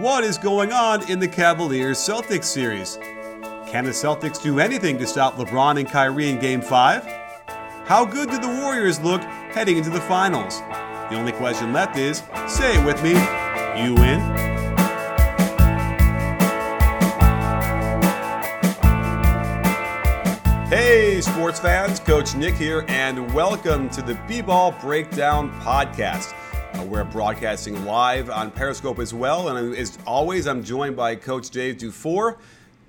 What is going on in the Cavaliers Celtics series? Can the Celtics do anything to stop LeBron and Kyrie in Game 5? How good do the Warriors look heading into the finals? The only question left is say it with me, you win. Hey, sports fans, Coach Nick here, and welcome to the B Ball Breakdown Podcast. Uh, we're broadcasting live on Periscope as well, and as always, I'm joined by Coach Dave Dufour.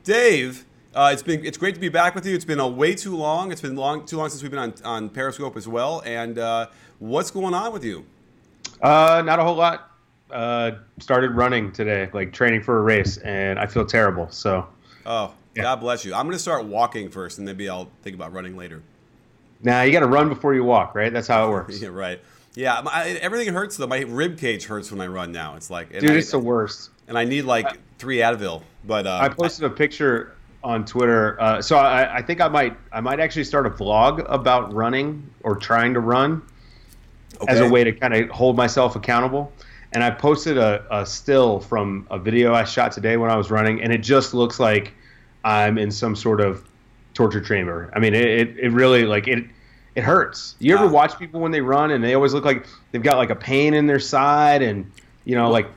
Dave, uh, it's been it's great to be back with you. It's been a way too long. It's been long too long since we've been on, on Periscope as well. And uh, what's going on with you? Uh, not a whole lot. Uh, started running today, like training for a race, and I feel terrible. So. Oh, yeah. God bless you. I'm going to start walking first, and maybe I'll think about running later. Nah, you got to run before you walk, right? That's how it works. yeah, right. Yeah, my, everything hurts though. My rib cage hurts when I run now. It's like, dude, I, it's the worst. And I need like three Advil. But uh, I posted a picture on Twitter. Uh, so I, I, think I might, I might actually start a vlog about running or trying to run okay. as a way to kind of hold myself accountable. And I posted a, a still from a video I shot today when I was running, and it just looks like I'm in some sort of torture chamber. I mean, it, it, it really like it it hurts. You ever watch people when they run and they always look like they've got like a pain in their side and you know like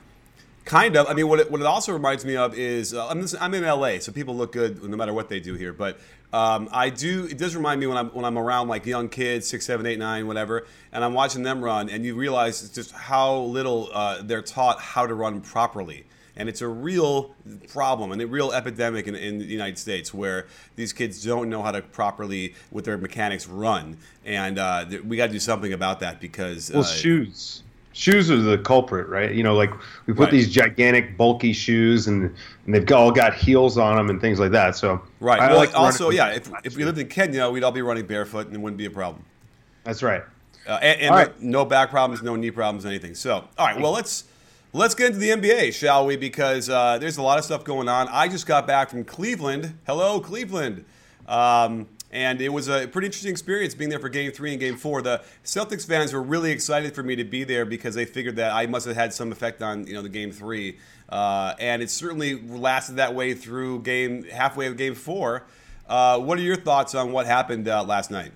kind of. I mean, what it, what it also reminds me of is uh, I'm, I'm in LA, so people look good no matter what they do here. But um, I do. It does remind me when I'm when I'm around like young kids, six, seven, eight, nine, whatever, and I'm watching them run, and you realize just how little uh, they're taught how to run properly and it's a real problem and a real epidemic in, in, the United States where these kids don't know how to properly, with their mechanics, run, and uh, we got to do something about that because well, uh, shoes. Shoes are the culprit, right? You know, like we put right. these gigantic, bulky shoes, and, and they've all got heels on them and things like that. So, right. I well, like also, yeah, if, if we lived in Kenya, we'd all be running barefoot, and it wouldn't be a problem. That's right. Uh, and, and no, right. no back problems, no knee problems, anything. So, all right. Well, let's Let's get into the NBA, shall we? Because uh, there's a lot of stuff going on. I just got back from Cleveland. Hello, Cleveland. Um, and it was a pretty interesting experience being there for game three and game four. The Celtics fans were really excited for me to be there because they figured that I must have had some effect on you know the game three. Uh, and it certainly lasted that way through game halfway of game four. Uh, what are your thoughts on what happened uh, last night?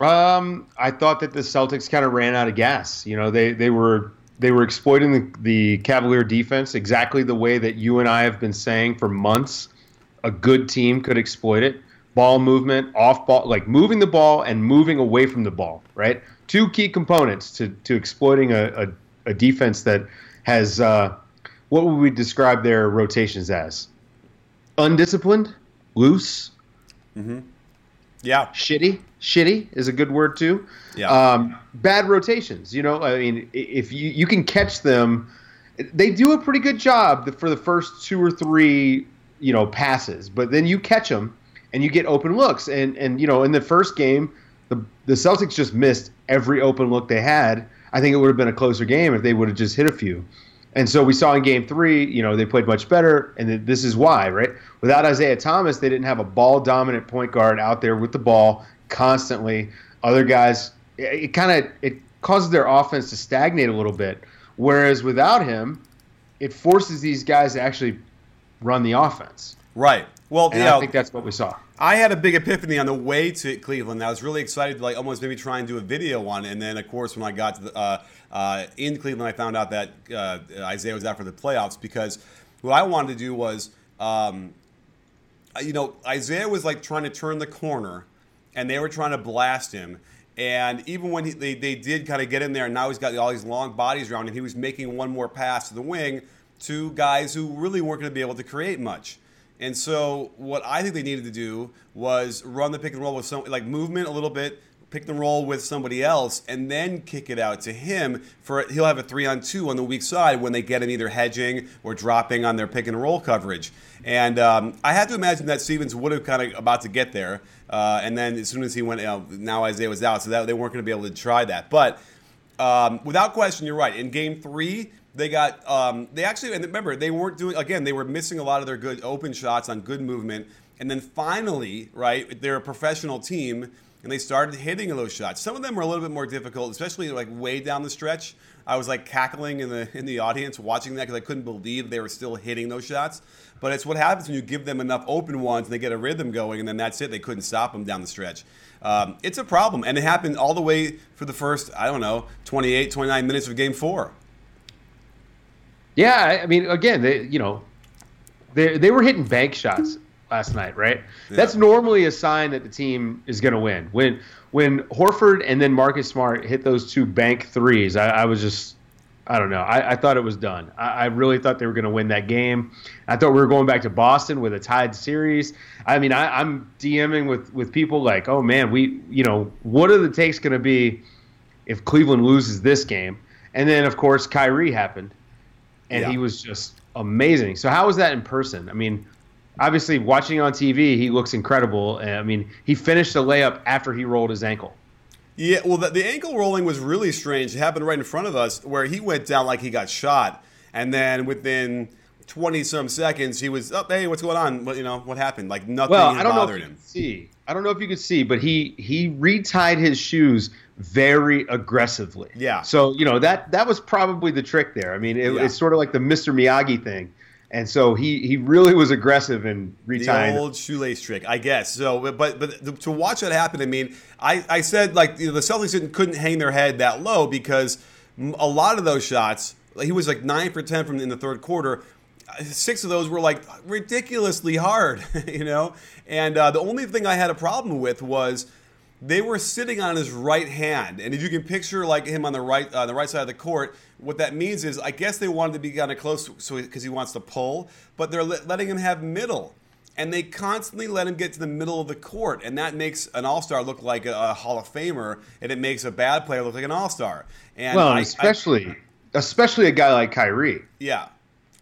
Um, I thought that the Celtics kind of ran out of gas. You know, they they were they were exploiting the, the Cavalier defense exactly the way that you and I have been saying for months. A good team could exploit it. Ball movement, off ball, like moving the ball and moving away from the ball, right? Two key components to, to exploiting a, a, a defense that has uh, what would we describe their rotations as? Undisciplined, loose, mm-hmm. Yeah, shitty, shitty is a good word too. Yeah. Um, bad rotations. You know, I mean, if you you can catch them, they do a pretty good job for the first two or three you know passes, but then you catch them and you get open looks. And and you know, in the first game, the the Celtics just missed every open look they had. I think it would have been a closer game if they would have just hit a few. And so we saw in game three, you know, they played much better, and this is why, right? Without Isaiah Thomas, they didn't have a ball dominant point guard out there with the ball constantly. Other guys, it, it kind of it causes their offense to stagnate a little bit. Whereas without him, it forces these guys to actually run the offense. Right. Well, and I think that's what we saw. I had a big epiphany on the way to Cleveland. I was really excited to like almost maybe try and do a video on it. And then, of course, when I got to the, uh, uh, in Cleveland, I found out that uh, Isaiah was out for the playoffs because what I wanted to do was, um, you know, Isaiah was like trying to turn the corner and they were trying to blast him. And even when he, they, they did kind of get in there, and now he's got all these long bodies around him, he was making one more pass to the wing to guys who really weren't going to be able to create much. And so, what I think they needed to do was run the pick and roll with some like movement a little bit, pick the roll with somebody else, and then kick it out to him for he'll have a three on two on the weak side when they get him either hedging or dropping on their pick and roll coverage. And um, I had to imagine that Stevens would have kind of about to get there, uh, and then as soon as he went, know, now Isaiah was out, so that they weren't going to be able to try that. But um, without question, you're right. In Game Three, they got um, they actually and remember they weren't doing again. They were missing a lot of their good open shots on good movement, and then finally, right, they're a professional team and they started hitting those shots. Some of them were a little bit more difficult, especially like way down the stretch. I was like cackling in the in the audience watching that because I couldn't believe they were still hitting those shots. But it's what happens when you give them enough open ones and they get a rhythm going, and then that's it. They couldn't stop them down the stretch. Um, it's a problem, and it happened all the way for the first I don't know 28, 29 minutes of Game Four. Yeah, I mean, again, they you know, they they were hitting bank shots last night, right? Yeah. That's normally a sign that the team is going to win. When when Horford and then Marcus Smart hit those two bank threes, I, I was just I don't know. I, I thought it was done. I, I really thought they were going to win that game. I thought we were going back to Boston with a tied series. I mean, I, I'm DMing with with people like, oh man, we you know what are the takes going to be if Cleveland loses this game? And then of course Kyrie happened, and yeah. he was just amazing. So how was that in person? I mean, obviously watching on TV, he looks incredible. I mean, he finished the layup after he rolled his ankle. Yeah, well, the, the, ankle rolling was really strange. It happened right in front of us, where he went down like he got shot, and then within twenty some seconds, he was up. Oh, hey, what's going on? What you know? What happened? Like nothing well, I don't bothered know if him. See, I don't know if you could see, but he he retied his shoes very aggressively. Yeah. So you know that that was probably the trick there. I mean, it, yeah. it's sort of like the Mr. Miyagi thing and so he he really was aggressive in retiring. The old shoelace trick, I guess. So, but but to watch that happen, I mean, I I said like you know, the Celtics couldn't hang their head that low because a lot of those shots, he was like nine for ten from in the third quarter. Six of those were like ridiculously hard, you know. And uh, the only thing I had a problem with was they were sitting on his right hand, and if you can picture like him on the right on the right side of the court, what that means is I guess they wanted to be kind of close, so because he wants to pull, but they're letting him have middle, and they constantly let him get to the middle of the court, and that makes an all star look like a, a, Hall of Famer, and it makes a bad player look like an all star. And well, I, especially I, especially a guy like Kyrie. Yeah,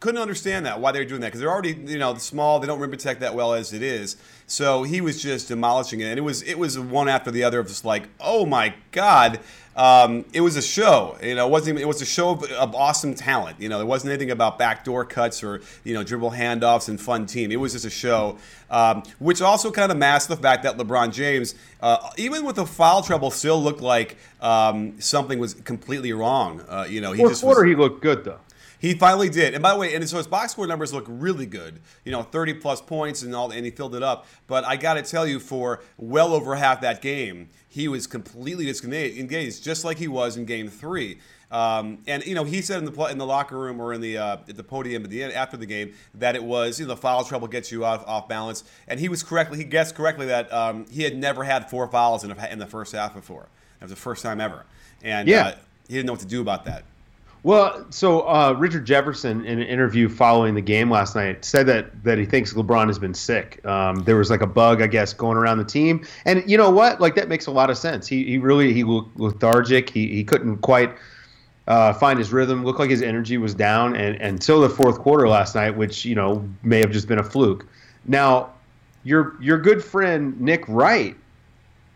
couldn't understand that why they were doing that because they're already you know small they don't rim protect that well as it is. So he was just demolishing it and it was it was one after the other of just like oh my god. Um, it was a show you know it wasn't even, it was a show of, of, awesome talent you know there wasn't anything about backdoor cuts or you know dribble handoffs and fun team. It was just a show um, which also kind of masked the fact that LeBron James uh, even with the foul trouble still looked like um, something was completely wrong. Uh, you know he Fourth just quarter was, he looked good though he finally did. And by the way, and so his box score numbers look really good. You know, 30 plus points and all, and he filled it up. But I got to tell you, for well over half that game, he was completely disengaged, just like he was in Game Three. Um, and you know, he said in the in the locker room or in the uh, at the podium at the end after the game that it was you know the foul trouble gets you off off balance. And he was correctly he guessed correctly that um, he had never had four fouls in, a, in the first half before. That was the first time ever. And yeah. Uh, he didn't know what to do about that. Well, so uh, Richard Jefferson, in an interview following the game last night, said that that he thinks LeBron has been sick. Um, there was like a bug, I guess, going around the team, and you know what? Like that makes a lot of sense. He he really he looked lethargic. He he couldn't quite uh, find his rhythm. Looked like his energy was down, and until the fourth quarter last night, which you know may have just been a fluke. Now, your your good friend Nick Wright,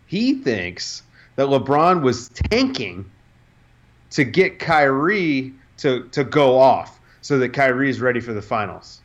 he thinks that LeBron was tanking to get Kyrie to to go off so that Kyrie is ready for the finals.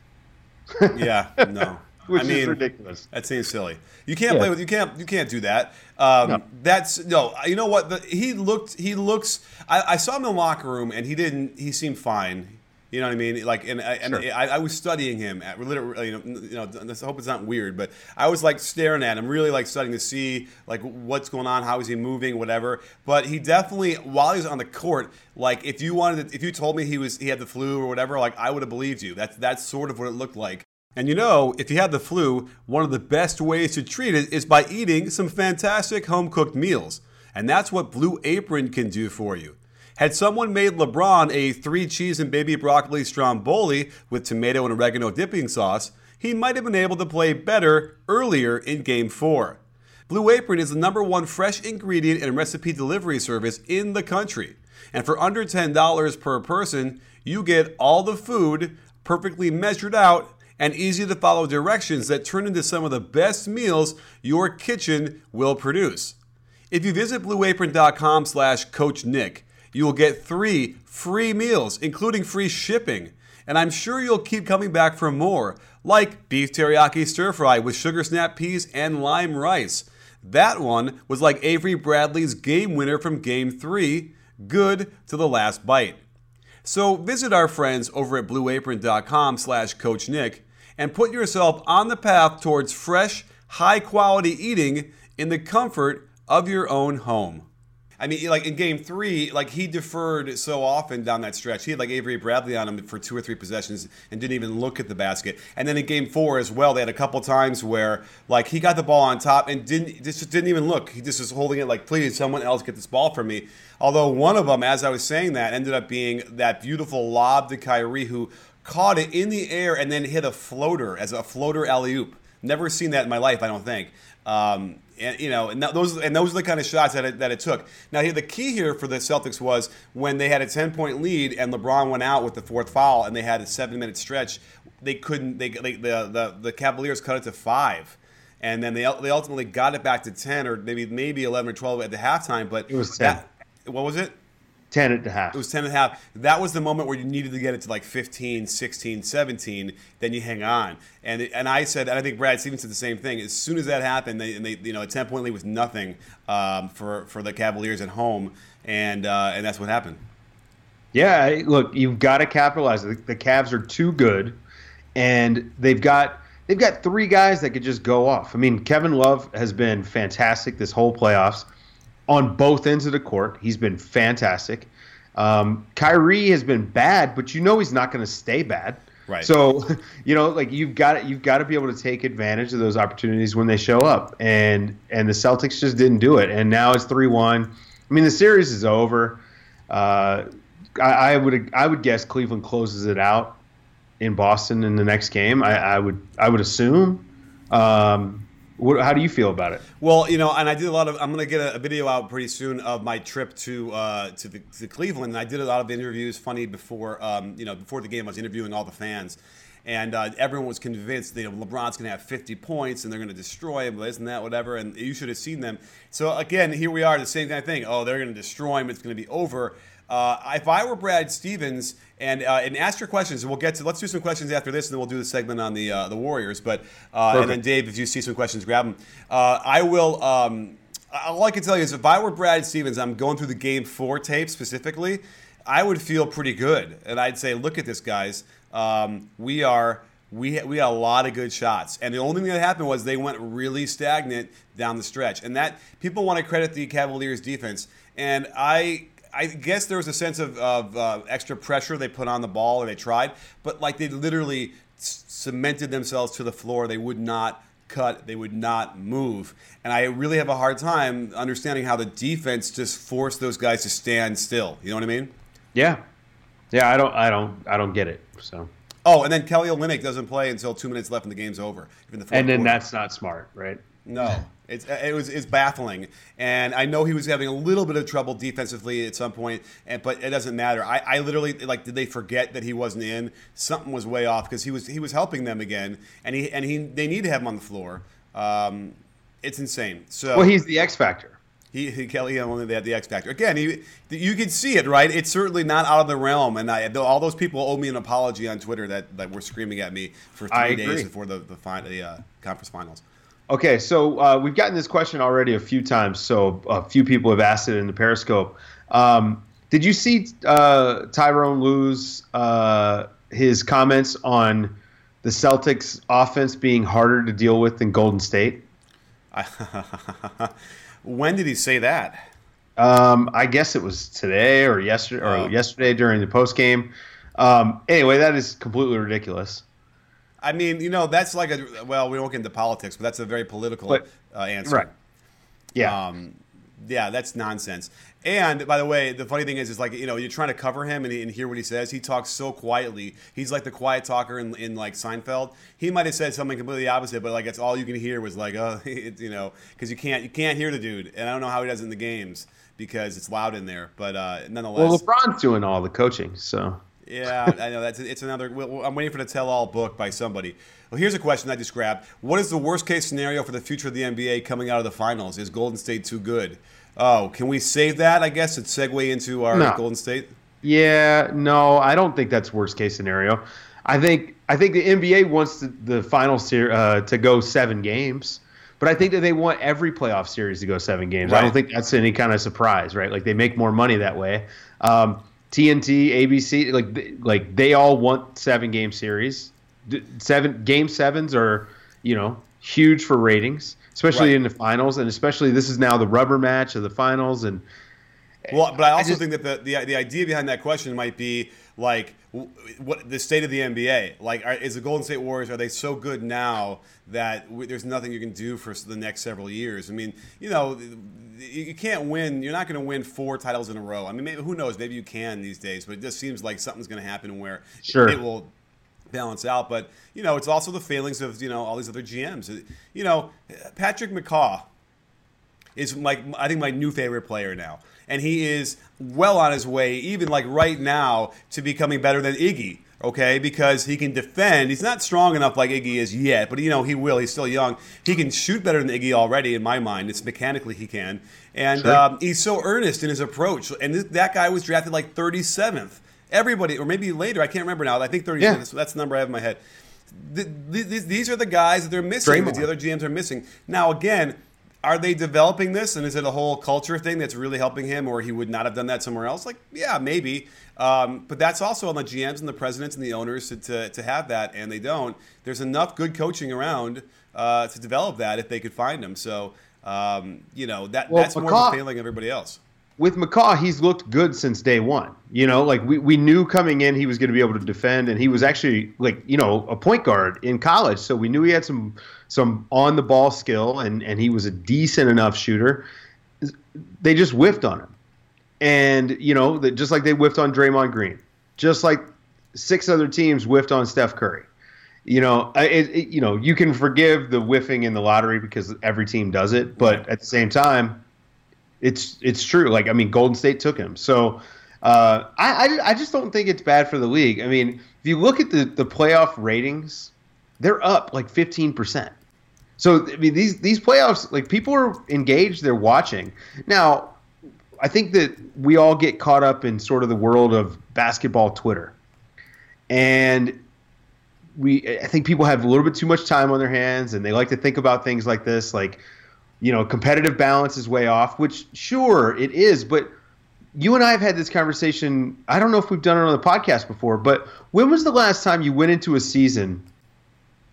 yeah, no. Which I mean, is ridiculous. That seems silly. You can't yeah. play with you can't you can't do that. Um, no. That's no. You know what? The, he looked. He looks. I, I, saw him in the locker room, and he didn't. He seemed fine. You know what I mean? Like, and, I and sure. I, I, was studying him. At, literally, you know, you know, I hope it's not weird, but I was like staring at him, really like studying to see like what's going on, how is he moving, whatever. But he definitely, while he was on the court, like if you wanted, to, if you told me he was he had the flu or whatever, like I would have believed you. That's that's sort of what it looked like. And you know, if you have the flu, one of the best ways to treat it is by eating some fantastic home cooked meals. And that's what Blue Apron can do for you. Had someone made LeBron a three cheese and baby broccoli stromboli with tomato and oregano dipping sauce, he might have been able to play better earlier in Game 4. Blue Apron is the number one fresh ingredient and recipe delivery service in the country. And for under $10 per person, you get all the food perfectly measured out and easy to follow directions that turn into some of the best meals your kitchen will produce. If you visit blueapron.com slash coach Nick, you will get three free meals, including free shipping. And I'm sure you'll keep coming back for more, like beef teriyaki stir fry with sugar snap peas and lime rice. That one was like Avery Bradley's game winner from game three, good to the last bite. So visit our friends over at blueapron.com slash coach Nick and put yourself on the path towards fresh, high quality eating in the comfort of your own home. I mean, like in game three, like he deferred so often down that stretch. He had like Avery Bradley on him for two or three possessions and didn't even look at the basket. And then in game four as well, they had a couple times where like he got the ball on top and didn't just didn't even look. He just was holding it like, please, someone else get this ball from me. Although one of them, as I was saying that, ended up being that beautiful lob to Kyrie who caught it in the air and then hit a floater as a floater alley oop. Never seen that in my life, I don't think. Um, and you know, and those and those are the kind of shots that it, that it took. Now, here the key here for the Celtics was when they had a ten point lead and LeBron went out with the fourth foul, and they had a seven minute stretch. They couldn't. They, they the, the the Cavaliers cut it to five, and then they they ultimately got it back to ten or maybe maybe eleven or twelve at the halftime. But it was ten. That, what was it? 10 at the half. It was 10 and a half. That was the moment where you needed to get it to like 15, 16, 17. Then you hang on. And and I said, and I think Brad Stevens said the same thing. As soon as that happened, they, and they you know, a 10 point lead was nothing um, for, for the Cavaliers at home. And, uh, and that's what happened. Yeah, look, you've got to capitalize. The, the Cavs are too good, and they've got they've got three guys that could just go off. I mean, Kevin Love has been fantastic this whole playoffs on both ends of the court. He's been fantastic. Um, Kyrie has been bad, but you know he's not going to stay bad. Right. So, you know, like you've got you've got to be able to take advantage of those opportunities when they show up, and and the Celtics just didn't do it, and now it's three one. I mean, the series is over. Uh, I, I, would I would guess Cleveland closes it out in Boston in the next game. I, I would I would assume. Um, what, how do you feel about it? Well, you know, and I did a lot of. I'm going to get a, a, video out pretty soon of my trip to uh, to, the, to Cleveland. And I did a lot of interviews. Funny before, um, you know, before the game, I was interviewing all the fans, and uh, everyone was convinced that you know, LeBron's going to have 50 points and they're going to destroy him, isn't that whatever? And you should have seen them. So again, here we are, the same kind of thing. Oh, they're going to destroy him. It's going to be over. Uh, if I were Brad Stevens, and uh, and ask your questions, and we'll get to let's do some questions after this, and then we'll do the segment on the uh, the Warriors. But uh, and then Dave, if you see some questions, grab them. Uh, I will. Um, all I can tell you is, if I were Brad Stevens, I'm going through the Game Four tape specifically. I would feel pretty good, and I'd say, look at this, guys. Um, we are we we had a lot of good shots, and the only thing that happened was they went really stagnant down the stretch, and that people want to credit the Cavaliers' defense, and I I guess there was a sense of, of uh, extra pressure they put on the ball or they tried, but like they literally cemented themselves to the floor. They would not cut, they would not move. And I really have a hard time understanding how the defense just forced those guys to stand still. You know what I mean? Yeah. Yeah, I don't I don't I don't get it. So Oh, and then Kelly Olynyk doesn't play until two minutes left and the game's over. The and then quarter. that's not smart, right? No. It's, it was it's baffling, and I know he was having a little bit of trouble defensively at some point, and, but it doesn't matter. I, I literally like did they forget that he wasn't in? Something was way off because he was he was helping them again, and he and he they need to have him on the floor. Um, it's insane. So well, he's the X factor. He, he Kelly only they had the X factor again. He, you can see it, right? It's certainly not out of the realm, and I, all those people owe me an apology on Twitter that, that were screaming at me for three days before the the, the uh, conference finals. Okay, so uh, we've gotten this question already a few times. So a few people have asked it in the Periscope. Um, did you see uh, Tyronn Lue's uh, his comments on the Celtics offense being harder to deal with than Golden State? when did he say that? Um, I guess it was today or yesterday or oh. yesterday during the post game. Um, anyway, that is completely ridiculous. I mean, you know, that's like a well, we won't get into politics, but that's a very political but, uh, answer. Right. Yeah. Um, yeah, that's nonsense. And by the way, the funny thing is, is like you know, you're trying to cover him and, and, hear what he says. He talks so quietly. He's like the quiet talker in, in like Seinfeld. He might have said something completely opposite, but like it's all you can hear was like, oh, it, you know, because you can't you can't hear the dude. And I don't know how he does in the games because it's loud in there. But uh, nonetheless, well, LeBron's doing all the coaching, so. Yeah, I know that's it's another. I'm waiting for the tell-all book by somebody. Well, here's a question I just grabbed. What is the worst-case scenario for the future of the NBA coming out of the finals? Is Golden State too good? Oh, can we save that? I guess it's segue into our no. Golden State. Yeah, no, I don't think that's worst case scenario. I think I think the NBA wants the, the final ser- uh, to go seven games, but I think that they want every playoff series to go seven games. Right. I don't think that's any kind of surprise, right? Like they make more money that way. Um, TNT, ABC, like like they all want seven game series. Seven game sevens are you know huge for ratings especially right. in the finals, and especially this is now the rubber match of the finals. And well, but I also I just, think that the, the the idea behind that question might be like what the state of the NBA. Like, are, is the Golden State Warriors are they so good now that w- there's nothing you can do for the next several years? I mean, you know, you can't win. You're not going to win four titles in a row. I mean, maybe, who knows? Maybe you can these days, but it just seems like something's going to happen where sure. it will balance out. But you know, it's also the failings of you know all these other GMs. You know, Patrick McCaw is like I think my new favorite player now, and he is well on his way, even like right now, to becoming better than Iggy. Okay, because he can defend. He's not strong enough like Iggy is yet, but you know he will. He's still young. He can shoot better than Iggy already, in my mind. It's mechanically he can, and sure. um, he's so earnest in his approach. And th- that guy was drafted like 37th everybody, or maybe later, I can't remember now. I think 37th. yeah. that's, that's the number I have in my head. The, the, these are the guys that they're missing, that the other GMs are missing. Now, again, are they developing this? And is it a whole culture thing that's really helping him or he would not have done that somewhere else? Like yeah maybe. Um, but that's also on the gms and the presidents and the owners to, to, to have that and they don't. There's enough good coaching around uh, to develop that if they could find them. So um, you know that well, that's McCaw, more of a failing everybody else. With McCaw, he's looked good since day one. You know, like we, we knew coming in he was going to be able to defend, and he was actually like you know a point guard in college, so we knew he had some some on the ball skill, and and he was a decent enough shooter. They just whiffed on him, and you know just like they whiffed on Draymond Green, just like six other teams whiffed on Steph Curry. You know, it, it, you know you can forgive the whiffing in the lottery because every team does it, but at the same time it's it's true. Like I mean, Golden State took him. So uh, I, I I just don't think it's bad for the league. I mean, if you look at the the playoff ratings, they're up like fifteen percent. So I mean, these these playoffs, like people are engaged, they're watching. Now, I think that we all get caught up in sort of the world of basketball Twitter, and we I think people have a little bit too much time on their hands, and they like to think about things like this, like you know, competitive balance is way off, which sure it is, but you and I have had this conversation. I don't know if we've done it on the podcast before, but when was the last time you went into a season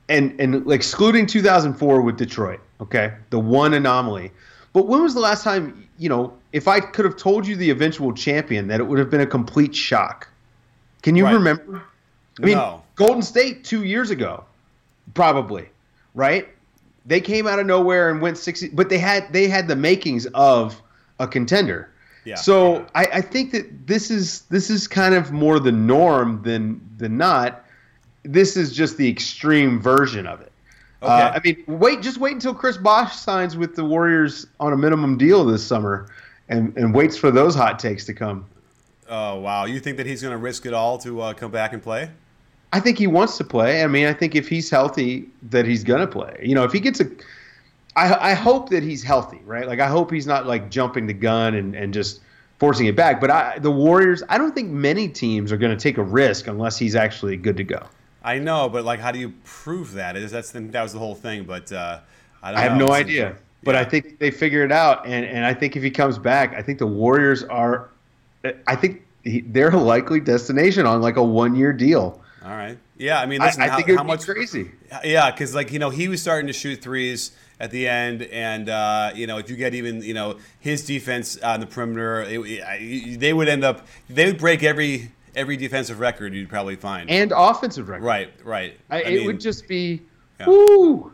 and and excluding 2004 with Detroit, okay, the one anomaly. But when was the last time, you know, if I could have told you the eventual champion that it would have been a complete shock? Can you right. remember? I mean, no. Golden State 2 years ago, probably, right? they came out of nowhere and went 60 but they had they had the makings of a contender yeah. so I, I think that this is this is kind of more the norm than than not this is just the extreme version of it uh, okay. Uh, I mean, wait, just wait until Chris Bosh signs with the Warriors on a minimum deal this summer, and and waits for those hot takes to come. Oh wow! You think that he's going to risk it all to uh, come back and play? I think he wants to play. I mean, I think if he's healthy, that he's gonna play. You know, if he gets a, I, I hope that he's healthy, right? Like I hope he's not like jumping the gun and, and just forcing it back. But I, the Warriors, I don't think many teams are going to take a risk unless he's actually good to go. I know, but like, how do you prove that? Is that's the, that was the whole thing? But uh, I, I have no idea. But I think they figure it out, and and I think if he comes back, I think the Warriors are, I think he, they're a likely destination on like a one year deal. All right. Yeah, I mean, listen, I, I how, think how much crazy. Yeah, because like you know, he was starting to shoot threes at the end, and uh, you know, if you get even you know his defense on the perimeter, it, it, they would end up they would break every every defensive record you'd probably find and offensive record. Right, right. I, it mean, would just be, yeah. woo.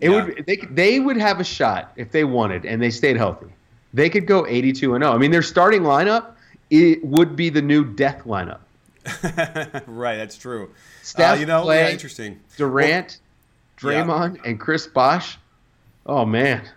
It yeah. would they they would have a shot if they wanted and they stayed healthy. they could go 82 and 0. I mean, their starting lineup it would be the new death lineup. right, that's true. Steph, uh, you know, Clay, yeah, interesting. Durant, Well, Draymond, yeah. and Chris Bosh. Oh man.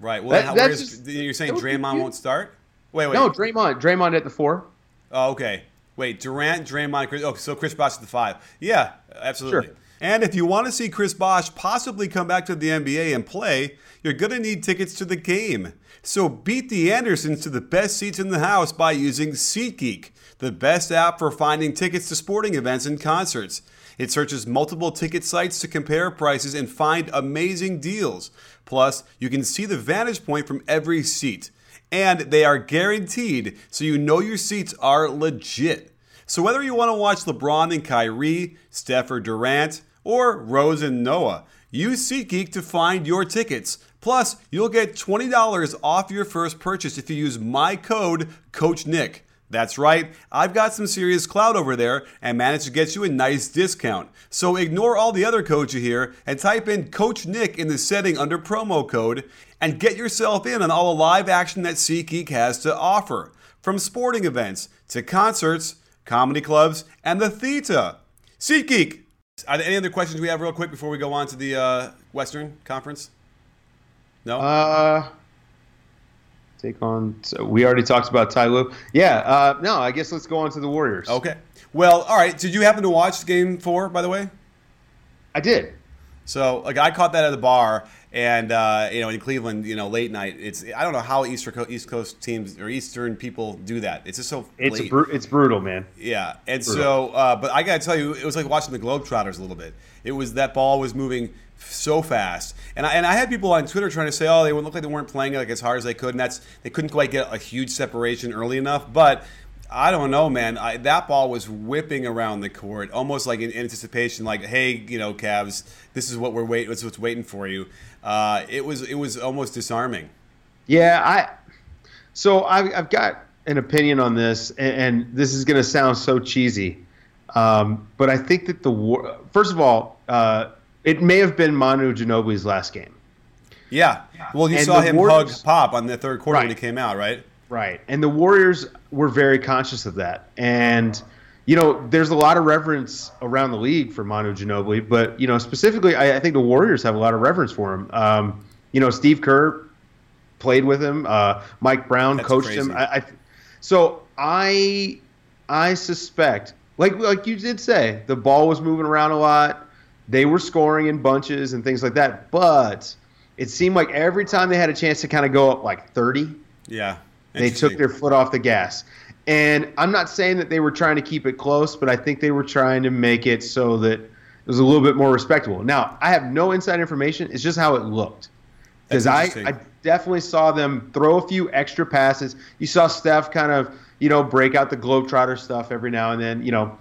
Right. Well, that, just, you're saying Draymond won't start? Wait, wait. No, Draymond. Draymond at the four. Oh, okay. Wait, Durant, Draymond, Chris. Oh, so Chris Bosh at the five. Yeah, absolutely. Sure. And if you want to see Chris Bosh possibly come back to the NBA and play, you're going to need tickets to the game. So beat the Andersons to the best seats in the house by using SeatGeek, the best app for finding tickets to sporting events and concerts. It searches multiple ticket sites to compare prices and find amazing deals. Plus, you can see the vantage point from every seat. And they are guaranteed, so you know your seats are legit. So whether you want to watch LeBron and Kyrie, Steph or Durant, or Rose and Noah, use SeatGeek to find your tickets. Plus, you'll get $20 off your first purchase if you use my code CoachNick. That's right, I've got some serious clout over there and managed to get you a nice discount. So ignore all the other codes you hear and type in Coach Nick in the setting under promo code and get yourself in on all the live action that SeatGeek has to offer. From sporting events to concerts, comedy clubs, and the theater. SeatGeek! Are there any other questions we have real quick before we go on to the uh, Western Conference? No? Uh, take on. So we already talked about Ty Lue. Yeah. Uh, no, I guess let's go on to the Warriors. Okay. Well, all right. Did you happen to watch Game Four, by the way? I did. So, like, I caught that at the bar, and uh, you know, in Cleveland, you know, late night. It's I don't know how East Coast, East Coast teams or Eastern people do that. It's just so. It's late. Br- it's brutal, man. Yeah, and brutal. so, uh, but I gotta tell you, it was like watching the Globetrotters a little bit. It was that ball was moving so fast, and I and I had people on Twitter trying to say, oh, they look like they weren't playing it like as hard as they could, and that's they couldn't quite get a huge separation early enough, but. I don't know, man. I, that ball was whipping around the court, almost like in anticipation, like, "Hey, you know, Cavs, this is what we're waiting. This is what's waiting for you." Uh, it was it was almost disarming. Yeah, I. So I've, I've got an opinion on this, and, and this is going to sound so cheesy, um, but I think that the war. First of all, uh, it may have been Manu Ginobili's last game. Yeah. Well, you and saw him Warriors, hug Pop on the third quarter right. when he came out, right? Right. And the Warriors were very conscious of that. And, you know, there's a lot of reverence around the league for Manu Ginobili, but, you know, specifically, I, I think the Warriors have a lot of reverence for him. Um, you know, Steve Kerr played with him. Uh, Mike Brown That's coached crazy. him. I, I, so I, I suspect, like like you did say, the ball was moving around a lot. They were scoring in bunches and things like that. But it seemed like every time they had a chance to kind of go up like 30, yeah, they took their foot off the gas. And I'm not saying that they were trying to keep it close, but I think they were trying to make it so that it was a little bit more respectable. Now, I have no inside information. It's just how it looked. Because I, I definitely saw them throw a few extra passes. You saw Steph kind of, you know, break out the Globetrotter stuff every now and then, you know,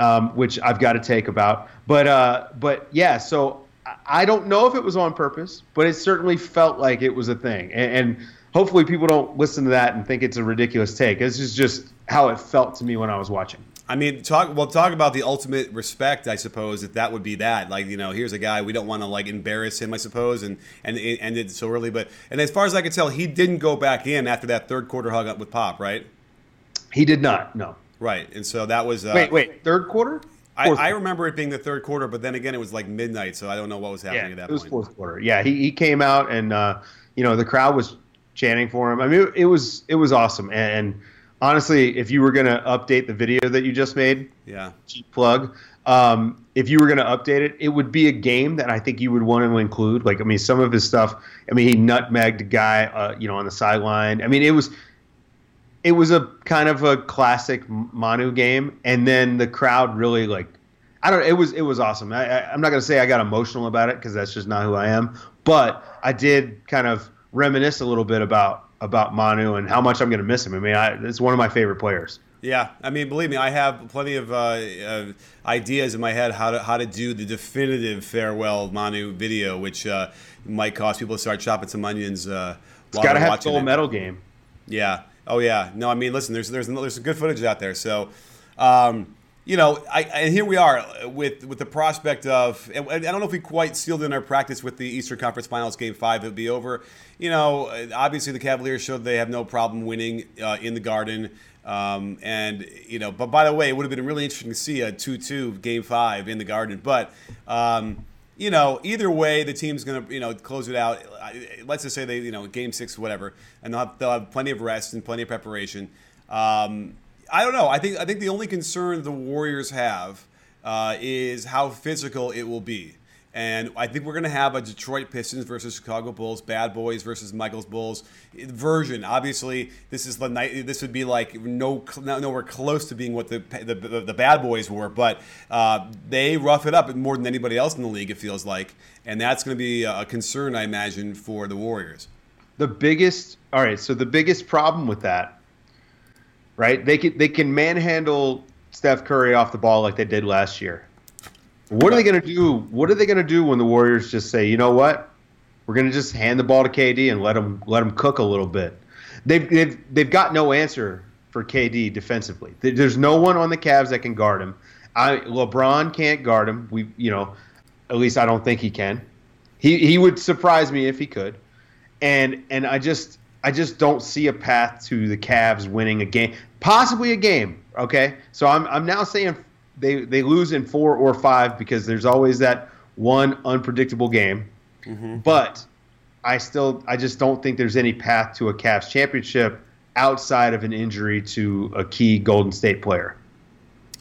um, which I've got to take about. But, uh, but yeah, so I don't know if it was on purpose, but it certainly felt like it was a thing. and, and hopefully people don't listen to that and think it's a ridiculous take. This is just how it felt to me when I was watching. I mean, talk. Well, talk about the ultimate respect, I suppose. If that would be that, like you know, here's a guy we don't want to like embarrass him, I suppose, and and it ended so early. But and as far as I could tell, he didn't go back in after that third quarter hug up with Pop, right? He did not. No. Right, and so that was uh, wait, wait, third quarter. I, I, remember it being the third quarter, but then again, it was like midnight, so I don't know what was happening yeah, at that point. It was point. fourth quarter. Yeah, he, he came out and uh, you know the crowd was chanting for him. I mean, it was it was awesome. And honestly, if you were gonna update the video that you just made, yeah, cheap plug. Um, if you were gonna update it, it would be a game that I think you would want to include. Like, I mean, some of his stuff. I mean, he nutmegged a guy, uh, you know, on the sideline. I mean, it was it was a kind of a classic Manu game, and then the crowd really like. I don't. It was it was awesome. I, I, I'm not gonna say I got emotional about it because that's just not who I am. But I did kind of reminisce a little bit about about Manu and how much I'm going to miss him. I mean, I, it's one of my favorite players. Yeah, I mean, believe me, I have plenty of uh, uh, ideas in my head how to how to do the definitive farewell Manu video, which uh, might cause people to start chopping some onions. Uh, it's got to have full metal game. Yeah. Oh yeah. No, I mean, listen, there's there's there's some good footage out there. So, um, you know, I, and here we are with with the prospect of. I don't know if we quite sealed in our practice with the Eastern Conference Finals Game Five. It'll be over. You know, obviously the Cavaliers showed they have no problem winning uh, in the Garden. Um, and you know, but by the way, it would have been really interesting to see a two-two Game Five in the Garden. But um, you know, either way, the team's going to you know close it out. Let's just say they you know Game Six, whatever, and they'll have, they'll have plenty of rest and plenty of preparation. Um, I don't know. I think I think the only concern the Warriors have uh, is how physical it will be. And I think we're going to have a Detroit Pistons versus Chicago Bulls, Bad Boys versus Michael's Bulls version. Obviously, this is the night. This would be like no nowhere close to being what the the, the Bad Boys were, but uh, they rough it up more than anybody else in the league. It feels like, and that's going to be a concern, I imagine, for the Warriors. The biggest. All right. So the biggest problem with that right? They can they can manhandle Steph Curry off the ball like they did last year. What are they going to do? What are they going to do when the Warriors just say, you know what, we're going to just hand the ball to KD and let him let him cook a little bit? They've they've they've got no answer for KD defensively. There's no one on the Cavs that can guard him. I LeBron can't guard him. We you know, at least I don't think he can. He he would surprise me if he could. And and I just I just don't see a path to the Cavs winning a game, possibly a game. Okay, so I'm I'm now saying they they lose in four or five because there's always that one unpredictable game. Mm-hmm. But I still I just don't think there's any path to a Cavs championship outside of an injury to a key Golden State player.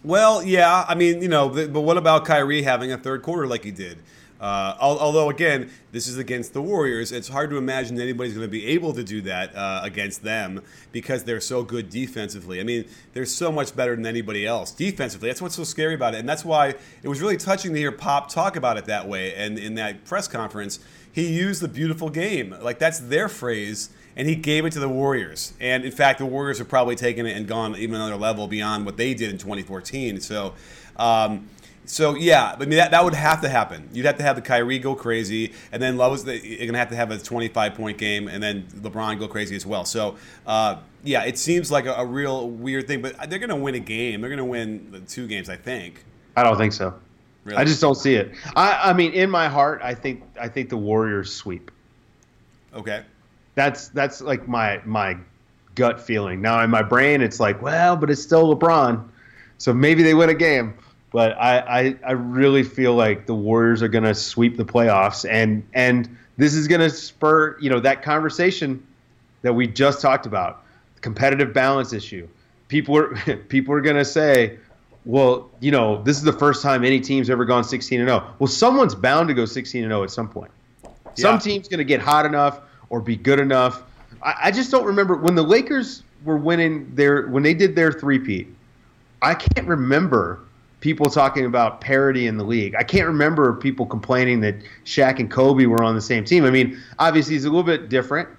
Well, yeah, I mean, you know, but what about Kyrie having a third quarter like he did? Uh, although, again, this is against the Warriors, it's hard to imagine anybody's going to be able to do that uh, against them because they're so good defensively. I mean, they're so much better than anybody else defensively. That's what's so scary about it. And that's why it was really touching to hear Pop talk about it that way. And in that press conference, he used the beautiful game. Like, that's their phrase. And he gave it to the Warriors. And in fact, the Warriors have probably taken it and gone even another level beyond what they did in 2014. So, um, so yeah, I mean that, that would have to happen. You'd have to have the Kyrie go crazy, and then Love is the, you're gonna have to have a 25 point game, and then LeBron go crazy as well. So uh, yeah, it seems like a, a, real weird thing, but they're gonna win a game. They're gonna win the two games, I think. I don't think so. Really? I just don't see it. I, I mean, in my heart, I think I think the Warriors sweep. Okay. That's that's like my my gut feeling. Now in my brain, it's like, well, but it's still LeBron, so maybe they win a game. But I, I, I really feel like the Warriors are going to sweep the playoffs, and and this is going to spur you know that conversation that we just talked about, the competitive balance issue. People are people are going to say, well, you know, this is the first time any team's ever gone 16 and 0. Well, someone's bound to go 16 and 0 at some point. Some yeah. team's going to get hot enough or be good enough. I, I just don't remember when the Lakers were winning their when they did their three-peat. I can't remember people talking about parity in the league. I can't remember people complaining that Shaq and Kobe were on the same team. I mean, obviously it's a little bit different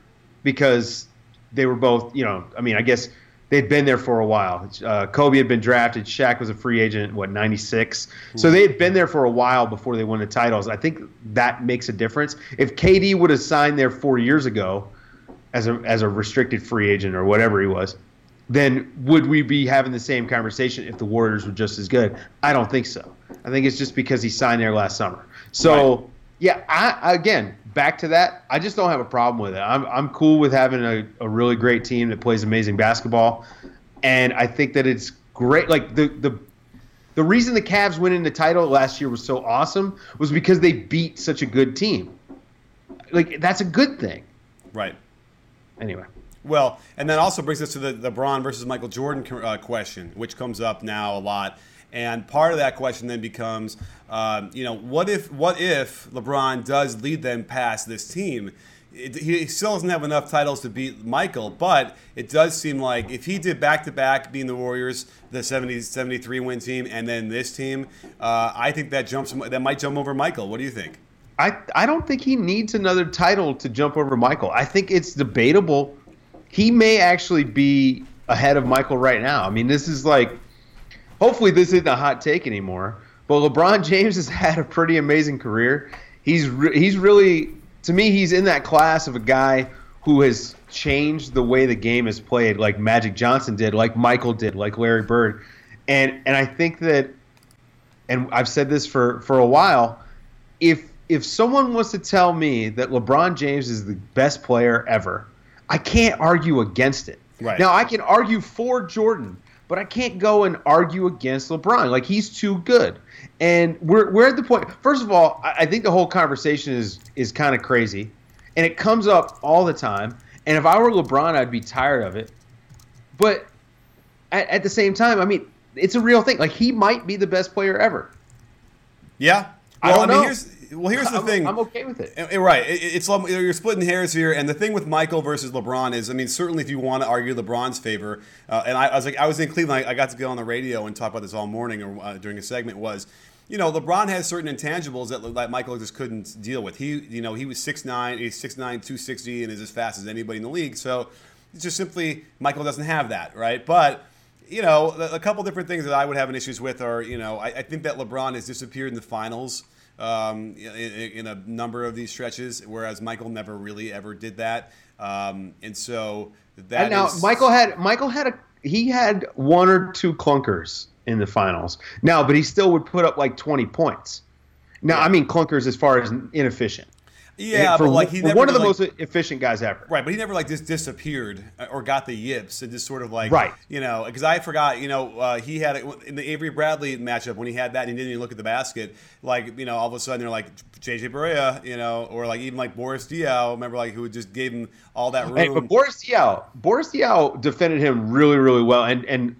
because they were both, you know, I mean, I guess they'd been there for a while. Uh, Kobe had been drafted. Shaq was a free agent, what, 96? So they had been there for a while before they won the titles. I think that makes a difference. If KD would have signed there four years ago as a, as a restricted free agent or whatever he was – then would we be having the same conversation if the Warriors were just as good? I don't think so. I think it's just because he signed there last summer. So right. yeah, I again back to that. I just don't have a problem with it. I'm I'm cool with having a, a really great team that plays amazing basketball, and I think that it's great. Like the the the reason the Cavs winning the title last year was so awesome was because they beat such a good team. Like that's a good thing. Right. Anyway. Well, and that also brings us to the LeBron versus Michael Jordan uh, question, which comes up now a lot. And part of that question then becomes, um, you know, what if what if LeBron does lead them past this team? It, he still doesn't have enough titles to beat Michael, but it does seem like if he did back to back, being the Warriors, the 70, 73 win team, and then this team, uh, I think that jumps that might jump over Michael. What do you think? I I don't think he needs another title to jump over Michael. I think it's debatable he may actually be ahead of Michael right now. I mean, this is like, hopefully, this isn't a hot take anymore. But LeBron James has had a pretty amazing career. He's re- he's really, to me, he's in that class of a guy who has changed the way the game is played, like Magic Johnson did, like Michael did, like Larry Bird. and and I think that, and I've said this for for a while, if if someone wants to tell me that LeBron James is the best player ever, I can't argue against it. Right. Now I can argue for Jordan, but I can't go and argue against LeBron. Like he's too good. And we're we're at the point. First of all, I think the whole conversation is is kind of crazy, and it comes up all the time. And if I were LeBron, I'd be tired of it. But at, at the same time, I mean, it's a real thing. Like he might be the best player ever. Yeah. I don't mean, know. Here's, well, here's the I'm, thing. I'm okay with it. Eh, eh, Right. It- It's you're splitting hairs here, and the thing with Michael versus LeBron is, I mean, certainly if you want to argue LeBron's favor, uh, and I, I was like, I was in Cleveland, I, I got to go on the radio and talk about this all morning or uh, during a segment was. You know, LeBron has certain intangibles that, that Michael just couldn't deal with. He, you know, he was 6'9", he's 6'9", 260, and is as fast as anybody in the league. So, it's just simply Michael doesn't have that, right? But you know, a a couple different things that I would have an issues with are, you know, I, I think that LeBron has disappeared in the finals um, in, in a number of these stretches, whereas Michael never really ever did that. Um, and so that And now is- Michael had Michael had a he had one or two clunkers in the finals. Now, but he still would put up like twenty points. Now, I mean clunkers as far as inefficient. Yeah, for, but like he never one of the like- most efficient guys ever. Right, but he never like just disappeared uh, or got the yips and just sort of like Right. you know because I forgot you know uh, he had in the Avery Bradley matchup when he had that and he didn't even look at the basket like you know all of a sudden they're like JJ Barea you know or like even like Boris Diaw remember like who just gave him all that room Hey, but Boris Diaw, Boris Diaw defended him really, really well, and and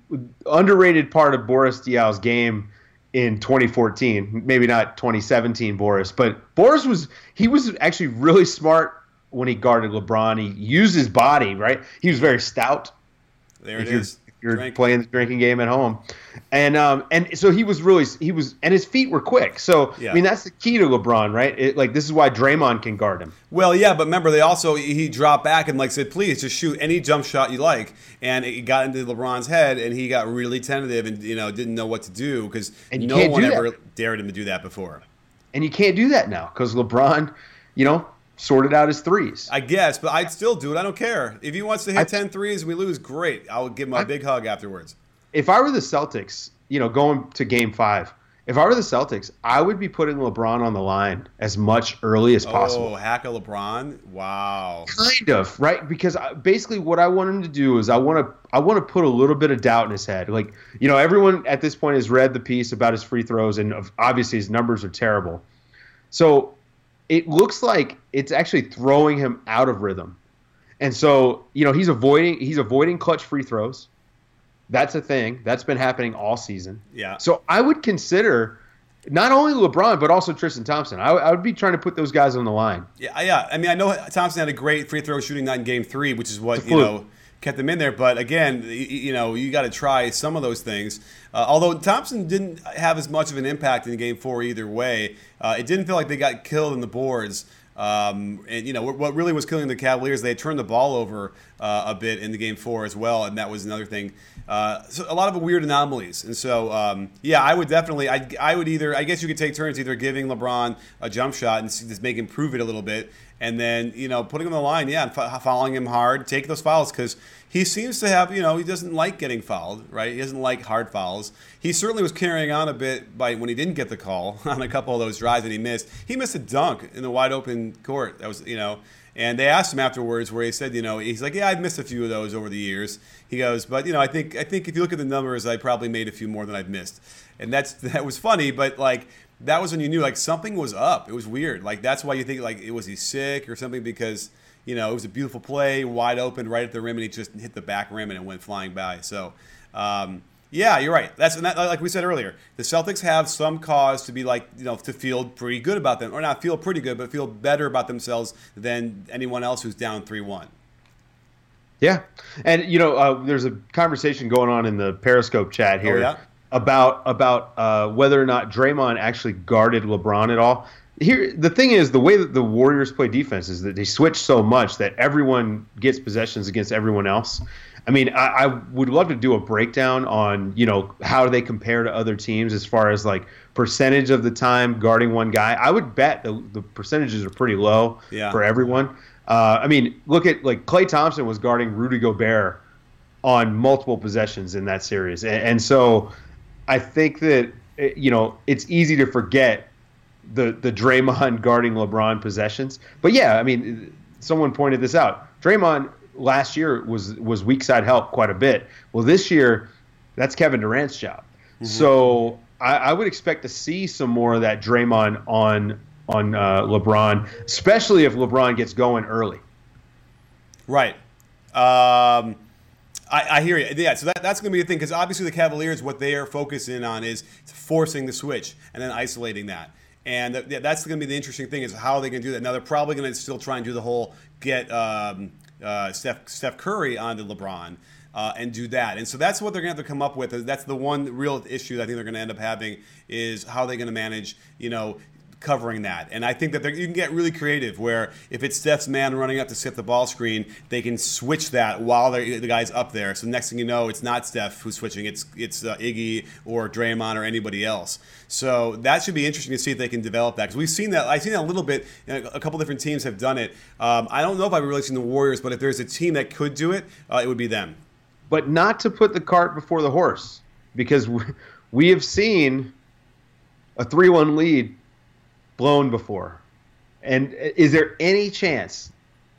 underrated part of Boris Diaw's game in 2014, maybe not 2017, Boris, but Boris was he was actually really smart when he guarded LeBron. He used his body, right? He was very stout. there if it is you're Drink. playing the drinking game at home, and um and so he was really he was and his feet were quick. So Yeah. I mean that's the key to LeBron, right? It, like this is why Draymond can guard him. Well, yeah, but remember they also he dropped back and like said, please just shoot any jump shot you like, and it got into LeBron's head, and he got really tentative and you know didn't know what to do because no one ever dared him to do that before. And you can't do that now because LeBron, you know, sorted out his threes. I guess, but I'd still do it. I don't care if he wants to hit I- 10 threes and we lose. Great, I would give him a I- big hug afterwards. if I were the Celtics, you know, going to game five, if I were the Celtics, I would be putting LeBron on the line as much early as possible. Oh, hack a LeBron! Wow. Kind of, right? Because I, basically what I want him to do is I want to I want to put a little bit of doubt in his head. Like, you know, everyone at this point has read the piece about his free throws and obviously his numbers are terrible. So, it looks like it's actually throwing him out of rhythm. And so, you know, he's avoiding he's avoiding clutch free throws. That's a thing. That's been happening all season. Yeah. So I would consider not only LeBron but also Tristan Thompson. I, I would be trying to put those guys on the line. Yeah, yeah. I mean, I know Thompson had a great free throw shooting night in Game Three, which is what you know kept them in there. But again, y- y- you know, you got to try some of those things. Uh, although Thompson didn't have as much of an impact in Game Four either way, uh, it didn't feel like they got killed in the boards. Um, and you know what really was killing the Cavaliers? They turned the ball over uh, a bit in the game four as well, and that was another thing. Uh, so a lot of weird anomalies, and so um, yeah, I would definitely, I, I would either, I guess you could take turns either giving LeBron a jump shot and just make him prove it a little bit, and then you know putting him on the line, yeah, and fo- following him hard, take those fouls because he seems to have, you know, he doesn't like getting fouled, right? He doesn't like hard fouls. He certainly was carrying on a bit by when he didn't get the call on a couple of those drives that he missed. He missed a dunk in the wide open court. That was, you know, and they asked him afterwards where he said, you know, he's like, yeah, I've missed a few of those over the years. He goes, but you know, I think I think if you look at the numbers, I probably made a few more than I've missed, and that's that was funny, but like. That was when you knew like something was up. It was weird. Like that's why you think like it was he sick or something because you know, it was a beautiful play, wide open, right at the rim, and he just hit the back rim and it went flying by. So, um, yeah, you're right. That's and that, like we said earlier. The Celtics have some cause to be like, you know, to feel pretty good about them, or not feel pretty good, but feel better about themselves than anyone else who's down three-one. Yeah, and you know, uh, there's a conversation going on in the Periscope chat here Oh, yeah? About about uh, whether or not Draymond actually guarded LeBron at all. Here, the thing is, the way that the Warriors play defense is that they switch so much that everyone gets possessions against everyone else. I mean, I, I would love to do a breakdown on you know how they compare to other teams as far as like percentage of the time guarding one guy. I would bet the, the percentages are pretty low Yeah. for everyone. Uh, I mean, look at like Klay Thompson was guarding Rudy Gobert on multiple possessions in that series, and, and so I think that eh, you know it's easy to forget the the Draymond guarding LeBron possessions. But yeah, I mean, someone pointed this out. Draymond last year was was weak side help quite a bit. Well, this year, that's Kevin Durant's job. Mm-hmm. So I, I, would expect to see some more of that Draymond on on uh, LeBron, especially if LeBron gets going early. Right. Um, I, I, hear you. Yeah, so that, that's going to be the thing because obviously the Cavaliers, what they are focusing on is forcing the switch and then isolating that. And that's going to be the interesting thing is how they can do that. Now they're probably going to still try and do the whole get um, uh, Steph, Steph Curry onto LeBron. Uh, and do that. And so that's what they're going to have to come up with. That's the one real issue that I think they're going to end up having is how they're going to manage, you know, covering that. And I think that you can get really creative where if it's Steph's man running up to set the ball screen, they can switch that while the guy's up there. So next thing you know, it's not Steph who's switching, it's it's uh, Iggy or Draymond or anybody else. So that should be interesting to see if they can develop that because we've seen that. I've seen that a little bit. A couple different teams have done it. Um, I don't know if I've really seen the Warriors, but if there's a team that could do it, uh, it would be them. But not to put the cart before the horse because we have seen a 3 1 lead blown before. And is there any chance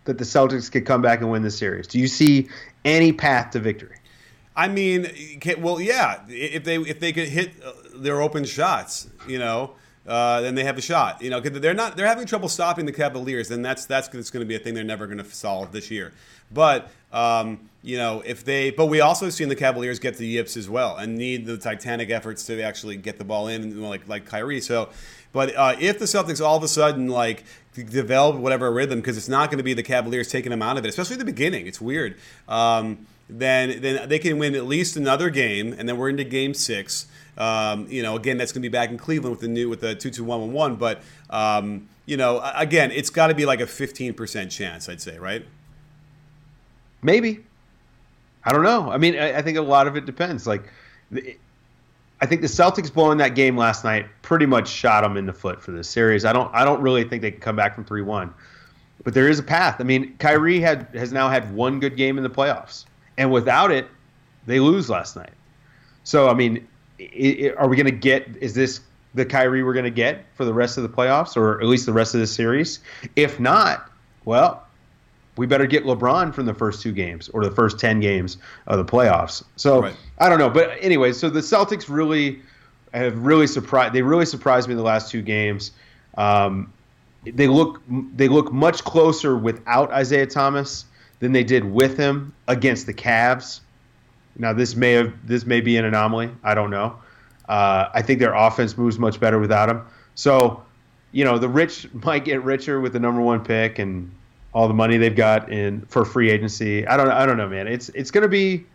that the Celtics could come back and win the series? Do you see any path to victory? I mean, well, yeah. If they if they could hit uh, their open shots, you know, uh, then they have a shot. You know, because they're not they're having trouble stopping the Cavaliers, and that's that's going to be a thing they're never going to solve this year. But um, you know, if they, but we also seen the Cavaliers get the yips as well, and need the titanic efforts to actually get the ball in, like like Kyrie. So but uh, if the Celtics all of a sudden like develop whatever rhythm, because it's not going to be the Cavaliers taking them out of it, especially at the beginning, it's weird. Um, then then they can win at least another game, and then we're into Game Six. Um, you know, again, that's going to be back in Cleveland with the new with the two two one one one. But um, you know, again, it's got to be like a fifteen percent chance, I'd say, right? Maybe. I don't know. I mean, I, I think a lot of it depends. Like, I think the Celtics blowing that game last night pretty much shot them in the foot for this series. I don't I don't really think they can come back from three one, but there is a path. I mean, Kyrie had has now had one good game in the playoffs, and without it, they lose last night. So I mean, it, it, are we going to get? Is this the Kyrie we're going to get for the rest of the playoffs, or at least the rest of the series? If not, well, we better get LeBron from the first two games or the first 10 games of the playoffs. So right. I don't know. But anyway, so the Celtics really have really surprised. They really surprised me in the last two games. Um, they look they look much closer without Isaiah Thomas than they did with him against the Cavs. Now this may have this may be an anomaly. I don't know. Uh, I think their offense moves much better without him. So, you know, the rich might get richer with the number one pick, and all the money they've got in for free agency. I don't I don't know, man. It's it's going to be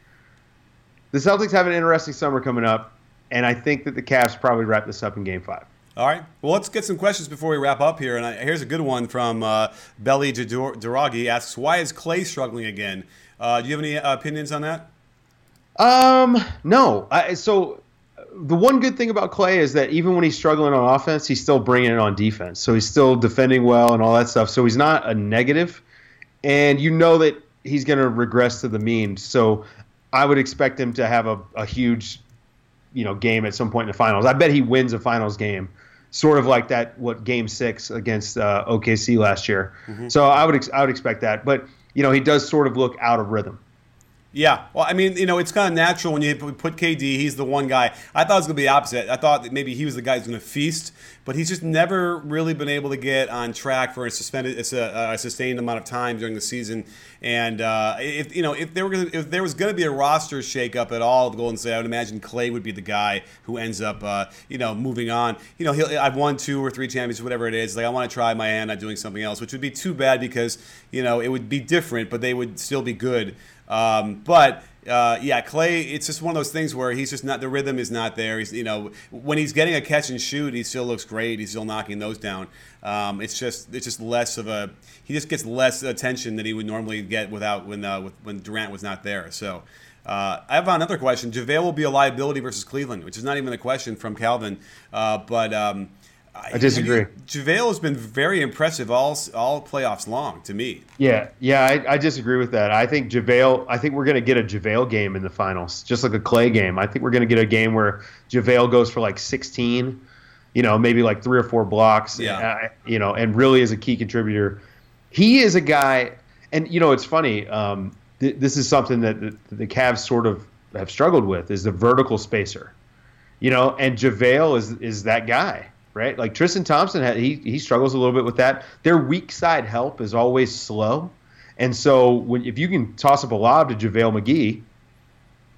the Celtics have an interesting summer coming up, and I think that the Cavs probably wrap this up in Game Five. All right. Well, let's get some questions before we wrap up here. And I, here's a good one from uh, Belly Duragi asks, "Why is Klay struggling again?" Uh, do you have any uh, opinions on that? Um, no. I, so the one good thing about Klay is that even when he's struggling on offense, he's still bringing it on defense. So he's still defending well and all that stuff. So he's not a negative. and you know that he's going to regress to the mean. So I would expect him to have a, a huge, you know, game at some point in the finals. I bet he wins a finals game, sort of like that what Game Six against uh, OKC last year. Mm-hmm. So I would ex- I would expect that, but you know he does sort of look out of rhythm. Yeah, well, I mean, you know, it's kind of natural when you put KD. He's the one guy. I thought it was going to be opposite. I thought that maybe he was the guy who's going to feast, but he's just never really been able to get on track for a suspended, a, a sustained amount of time during the season. And uh, if you know, if there were gonna, if there was going to be a roster shakeup at all, the Golden State, I would imagine Klay would be the guy who ends up, uh, you know, moving on. You know, he'll, I've won two or three championships, whatever it is. Like I want to try my hand at doing something else, which would be too bad because you know it would be different, but they would still be good. Um, but uh, yeah, Klay, It's just one of those things where he's just not the rhythm is not there. He's you know when he's getting a catch and shoot, he still looks great. He's still knocking those down. Um, it's just it's just less of a he just gets less attention than he would normally get without when uh, with, when Durant was not there. So. Uh, I have another question. JaVale will be a liability versus Cleveland, which is not even a question from Calvin. Uh, but um, I disagree. JaVale has been very impressive all all playoffs long to me. Yeah, yeah, I, I disagree with that. I think JaVale. I think we're going to get a JaVale game in the finals, just like a Klay game. I think we're going to get a game where JaVale goes for like 16, you know, maybe like three or four blocks. Yeah. You know, and really is a key contributor. He is a guy, and you know, it's funny. Um, th- this is something that the, the Cavs sort of have struggled with is the vertical spacer. You know, and JaVale is is that guy right? Like Tristan Thompson, he he struggles a little bit with that. Their weak side help is always slow, and so when, if you can toss up a lob to JaVale McGee,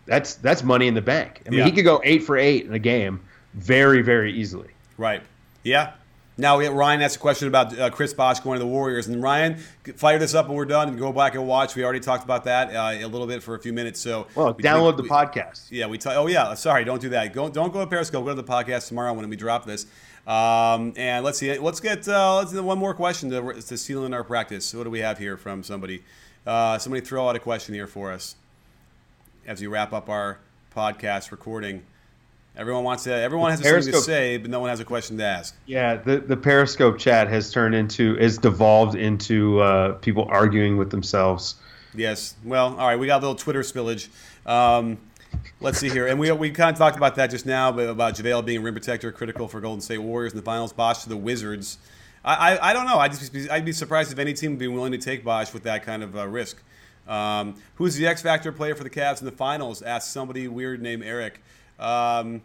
that's that's money in the bank. I mean, yeah. he could go eight for eight in a game very very easily. Right. Yeah. Now we Ryan asked a question about uh, Chris Bosh going to the Warriors, and Ryan, fire this up when we're done and go back and watch. We already talked about that uh, a little bit for a few minutes. So well, we, download we, the podcast. Yeah, we. T- oh yeah, sorry, don't do that. Go, don't go to Periscope. Go to the podcast tomorrow when we drop this. Um, and let's see. Let's get uh, let's do one more question to, to seal in our practice. What do we have here from somebody? Uh, somebody throw out a question here for us as we wrap up our podcast recording. Everyone wants to. Everyone has something to say, but no one has a question to ask. Yeah, the the Periscope chat has turned into is devolved into uh, people arguing with themselves. Yes. Well, all right. We got a little Twitter spillage. Um, Let's see here, and we we kind of talked about that just now, but about JaVale being a rim protector, critical for Golden State Warriors in the finals. Bosh to the Wizards. I, I, I don't know. I'd just be, I'd be surprised if any team would be willing to take Bosh with that kind of uh, risk. Um, who's the X factor player for the Cavs in the finals? Asked somebody weird named Eric. Um,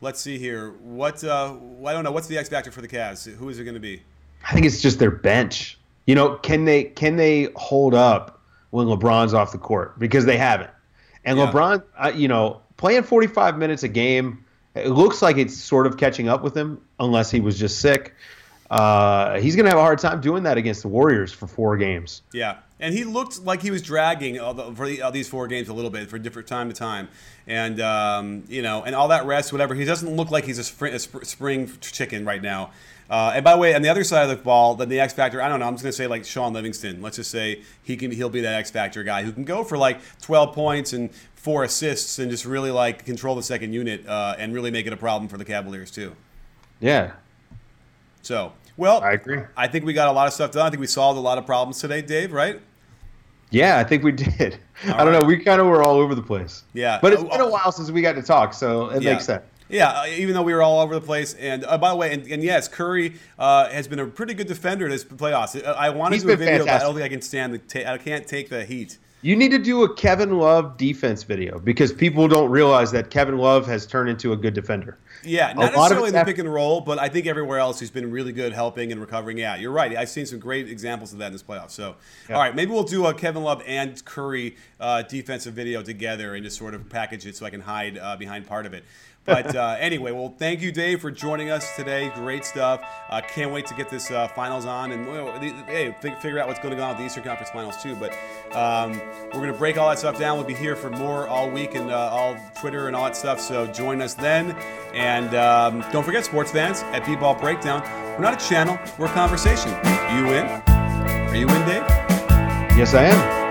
let's see here. What uh, I don't know. What's the X factor for the Cavs? Who is it going to be? I think it's just their bench. You know, can they can they hold up when LeBron's off the court? Because they haven't. And yeah. LeBron, uh, you know, playing 45 minutes a game, it looks like it's sort of catching up with him, unless he was just sick. Uh, he's going to have a hard time doing that against the Warriors for four games. Yeah, and he looked like he was dragging the, for the, these four games a little bit for different time to time, and um, you know, and all that rest, whatever. He doesn't look like he's a, spring, a spring chicken right now. Uh, and by the way, on the other side of the ball, then the X factor, I don't know. I'm just gonna say like Shaun Livingston. Let's just say he can he'll be that X factor guy who can go for like 12 points and four assists and just really like control the second unit uh, and really make it a problem for the Cavaliers too. Yeah. So well, I agree. I think we got a lot of stuff done. I think we solved a lot of problems today, Dave. Right? Yeah, I think we did. All I don't right. know. We kind of were all over the place. Yeah, but it's been a while since we got to talk, so it yeah. makes sense. Yeah, uh, even though we were all over the place. And uh, by the way, and, and yes, Curry uh, has been a pretty good defender in this playoffs. Uh, I want to do a video, fantastic. but I don't think I can stand the. Ta- I can't take the heat. You need to do a Kevin Love defense video because people don't realize that Kevin Love has turned into a good defender. Yeah, not necessarily in the pick and roll, but I think everywhere else he's been really good helping and recovering. Yeah, you're right. I've seen some great examples of that in this playoff. So, yeah. all right, maybe we'll do a Kevin Love and Curry uh, defensive video together and just sort of package it so I can hide uh, behind part of it. But uh, anyway, well, thank you, Dave, for joining us today. Great stuff. Uh, can't wait to get this uh, finals on and hey, figure out what's going to go on with the Eastern Conference Finals too. But um, we're going to break all that stuff down. We'll be here for more all week and uh, all Twitter and all that stuff. So join us then. And um, don't forget, sports fans, at B-Ball Breakdown, we're not a channel, we're a conversation. You in? Are you in, Dave? Yes, I am.